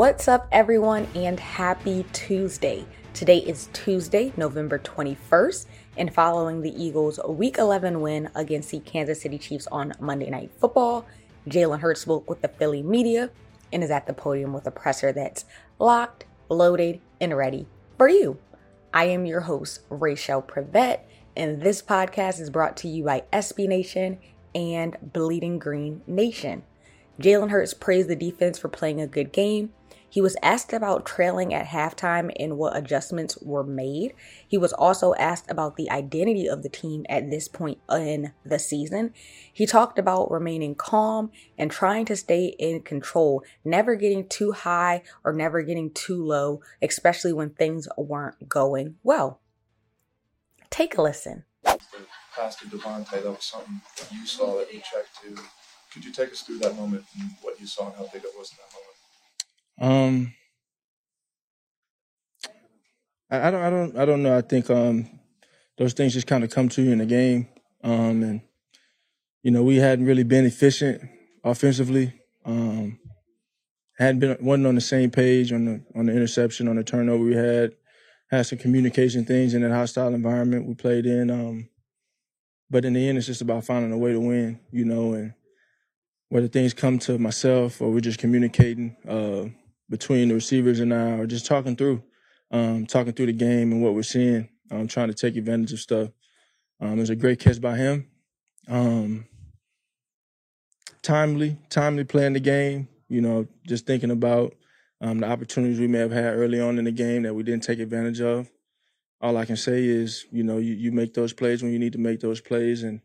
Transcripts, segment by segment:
What's up, everyone, and happy Tuesday. Today is Tuesday, November 21st, and following the Eagles' Week 11 win against the Kansas City Chiefs on Monday Night Football, Jalen Hurts spoke with the Philly media and is at the podium with a presser that's locked, loaded, and ready for you. I am your host, Rachel Prevet, and this podcast is brought to you by SB Nation and Bleeding Green Nation. Jalen Hurts praised the defense for playing a good game. He was asked about trailing at halftime and what adjustments were made. He was also asked about the identity of the team at this point in the season. He talked about remaining calm and trying to stay in control, never getting too high or never getting too low, especially when things weren't going well. Take a listen. Pass to DeVonta, that was something you saw that you checked to. Could you take us through that moment and what you saw and how big it was in that moment? Um, I, I don't, I don't, I don't know. I think um, those things just kind of come to you in the game, um, and you know we hadn't really been efficient offensively. Um, hadn't been wasn't on the same page on the on the interception on the turnover we had. Had some communication things in that hostile environment we played in. Um, but in the end, it's just about finding a way to win, you know, and whether things come to myself or we're just communicating. Uh, between the receivers and I, or just talking through, um, talking through the game and what we're seeing. I'm um, trying to take advantage of stuff. Um, it was a great catch by him. Um, timely, timely playing the game. You know, just thinking about um, the opportunities we may have had early on in the game that we didn't take advantage of. All I can say is, you know, you, you make those plays when you need to make those plays, and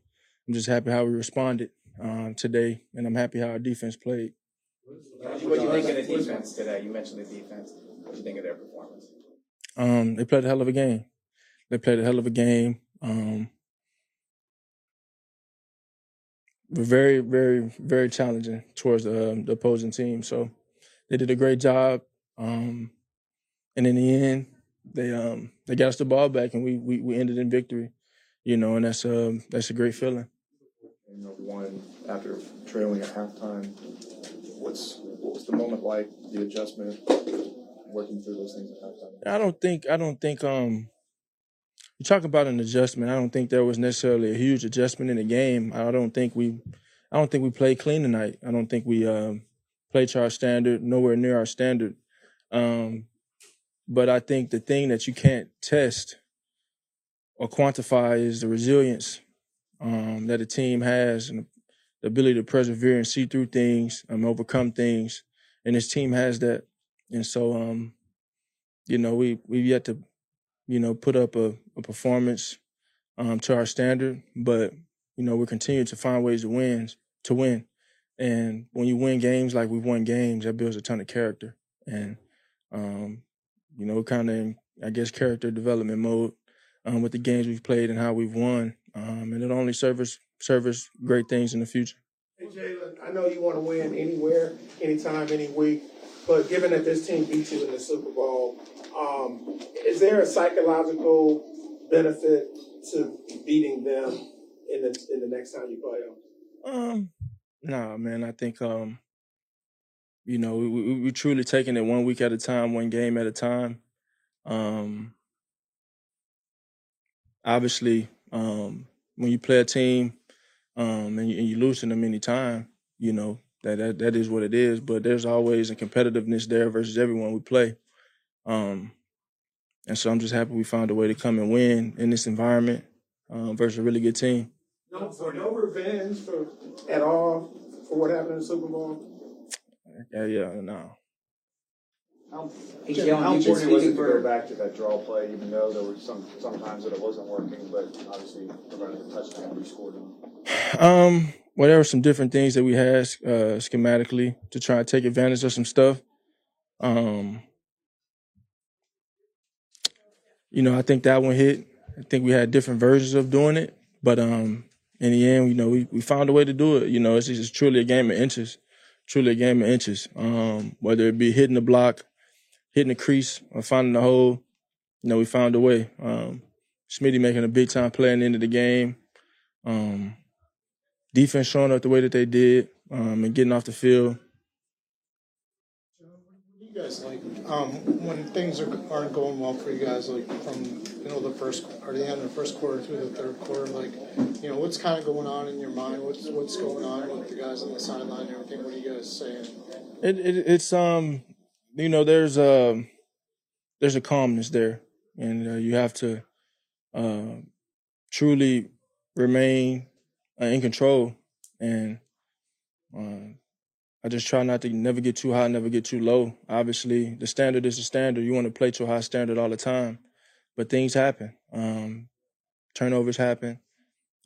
I'm just happy how we responded um, today, and I'm happy how our defense played. What do you think of the defense today? You mentioned the defense. What do you think of their performance? Um, they played a hell of a game. They played a hell of a game. Um, very, very, very challenging towards the, the opposing team. So they did a great job. Um, and in the end, they um they got us the ball back, and we we, we ended in victory. You know, and that's um that's a great feeling. You know, one after trailing at halftime, what's what was the moment like? The adjustment, working through those things at halftime. I don't think I don't think um you talk about an adjustment. I don't think there was necessarily a huge adjustment in the game. I don't think we I don't think we played clean tonight. I don't think we um, played to our standard, nowhere near our standard. Um, but I think the thing that you can't test or quantify is the resilience um, that a team has and the ability to persevere and see through things, um, overcome things, and this team has that. And so, um, you know, we we've yet to, you know, put up a, a performance um, to our standard, but you know, we're continuing to find ways to win, to win. And when you win games like we've won games, that builds a ton of character. And um, you know, kind of, I guess, character development mode um, with the games we've played and how we've won. Um, and it only serves service great things in the future. Hey Jalen, I know you want to win anywhere, anytime, any week, but given that this team beat you in the Super Bowl, um, is there a psychological benefit to beating them in the in the next time you play them? Um, nah, man. I think um, you know, we, we we truly taking it one week at a time, one game at a time. Um, obviously, um, when you play a team um, and, you, and you lose to them any time, you know that, that that is what it is. But there's always a competitiveness there versus everyone we play, um, and so I'm just happy we found a way to come and win in this environment um, versus a really good team. No, for no revenge for at all for what happened in the Super Bowl. Yeah, yeah, no. How, Hey, Jalen, how important was it to go back to that draw play, even though there were some sometimes that it wasn't working, but obviously prevented the touchdown we scored on. Um, well, there were some different things that we had uh, schematically to try and take advantage of some stuff. Um, you know, I think that one hit. I think we had different versions of doing it, but um, in the end, you know, we, we found a way to do it. You know, it's, it's truly a game of inches, truly a game of inches. Um, whether it be hitting the block, hitting the crease, or finding the hole, you know, we found a way. Um, Smitty making a big time play in the end of the game. Um, defense showing up the way that they did um, and getting off the field. You guys like um, when things are, aren't going well for you guys, like from you know the first or the end of the first quarter through the third quarter, like you know what's kind of going on in your mind? What's what's going on with the guys on the sideline and everything? What are you guys saying? It, it it's um you know there's a there's a calmness there, and uh, you have to uh, truly remain uh, in control. And uh, I just try not to never get too high, never get too low. Obviously, the standard is the standard. You want to play to a high standard all the time, but things happen. Um, turnovers happen.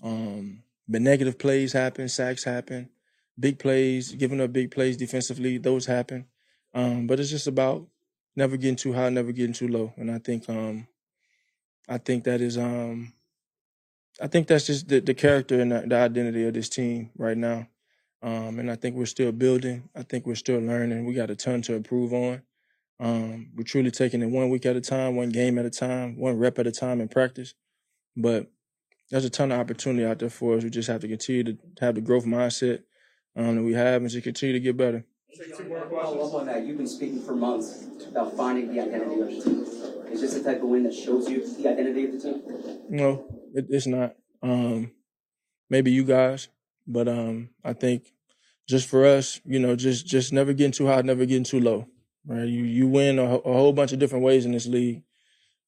Um, but negative plays happen, sacks happen, big plays, giving up big plays defensively, those happen. Um, but it's just about never getting too high, never getting too low. And I think um, I think that is um, I think that's just the, the character and the, the identity of this team right now. Um, and I think we're still building. I think we're still learning. We got a ton to improve on. Um, we're truly taking it one week at a time, one game at a time, one rep at a time in practice. But there's a ton of opportunity out there for us. We just have to continue to have the growth mindset um, that we have and to continue to get better. Follow up on that. You've been speaking for months about finding the identity of the team. Is this the type of win that shows you the identity of the team? No, it, it's not. Um, maybe you guys, but um, I think just for us, you know, just just never getting too high, never getting too low. Right? You you win a, a whole bunch of different ways in this league,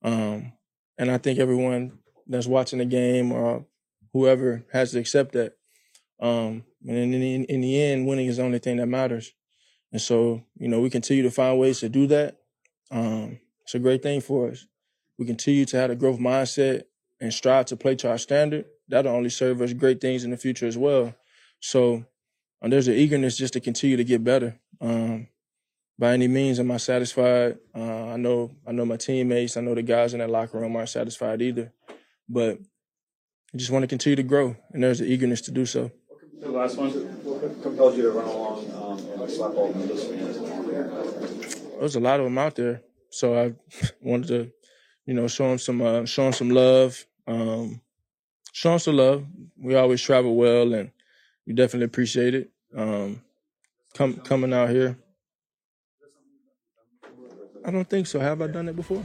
um, and I think everyone that's watching the game or whoever has to accept that. Um, and in, in, in the end, winning is the only thing that matters. And so, you know, we continue to find ways to do that. Um, it's a great thing for us. We continue to have a growth mindset and strive to play to our standard. That'll only serve us great things in the future as well. So um, there's an eagerness just to continue to get better. Um, by any means, am I satisfied? Uh, I know, I know my teammates, I know the guys in that locker room aren't satisfied either. But I just want to continue to grow, and there's an eagerness to do so. The last one, compelled you to run along There's a lot of them out there, so I wanted to, you know, show them some, uh, show them some love, um, show them some love. We always travel well, and we definitely appreciate it. Um, come coming out here. I don't think so. Have I done it before?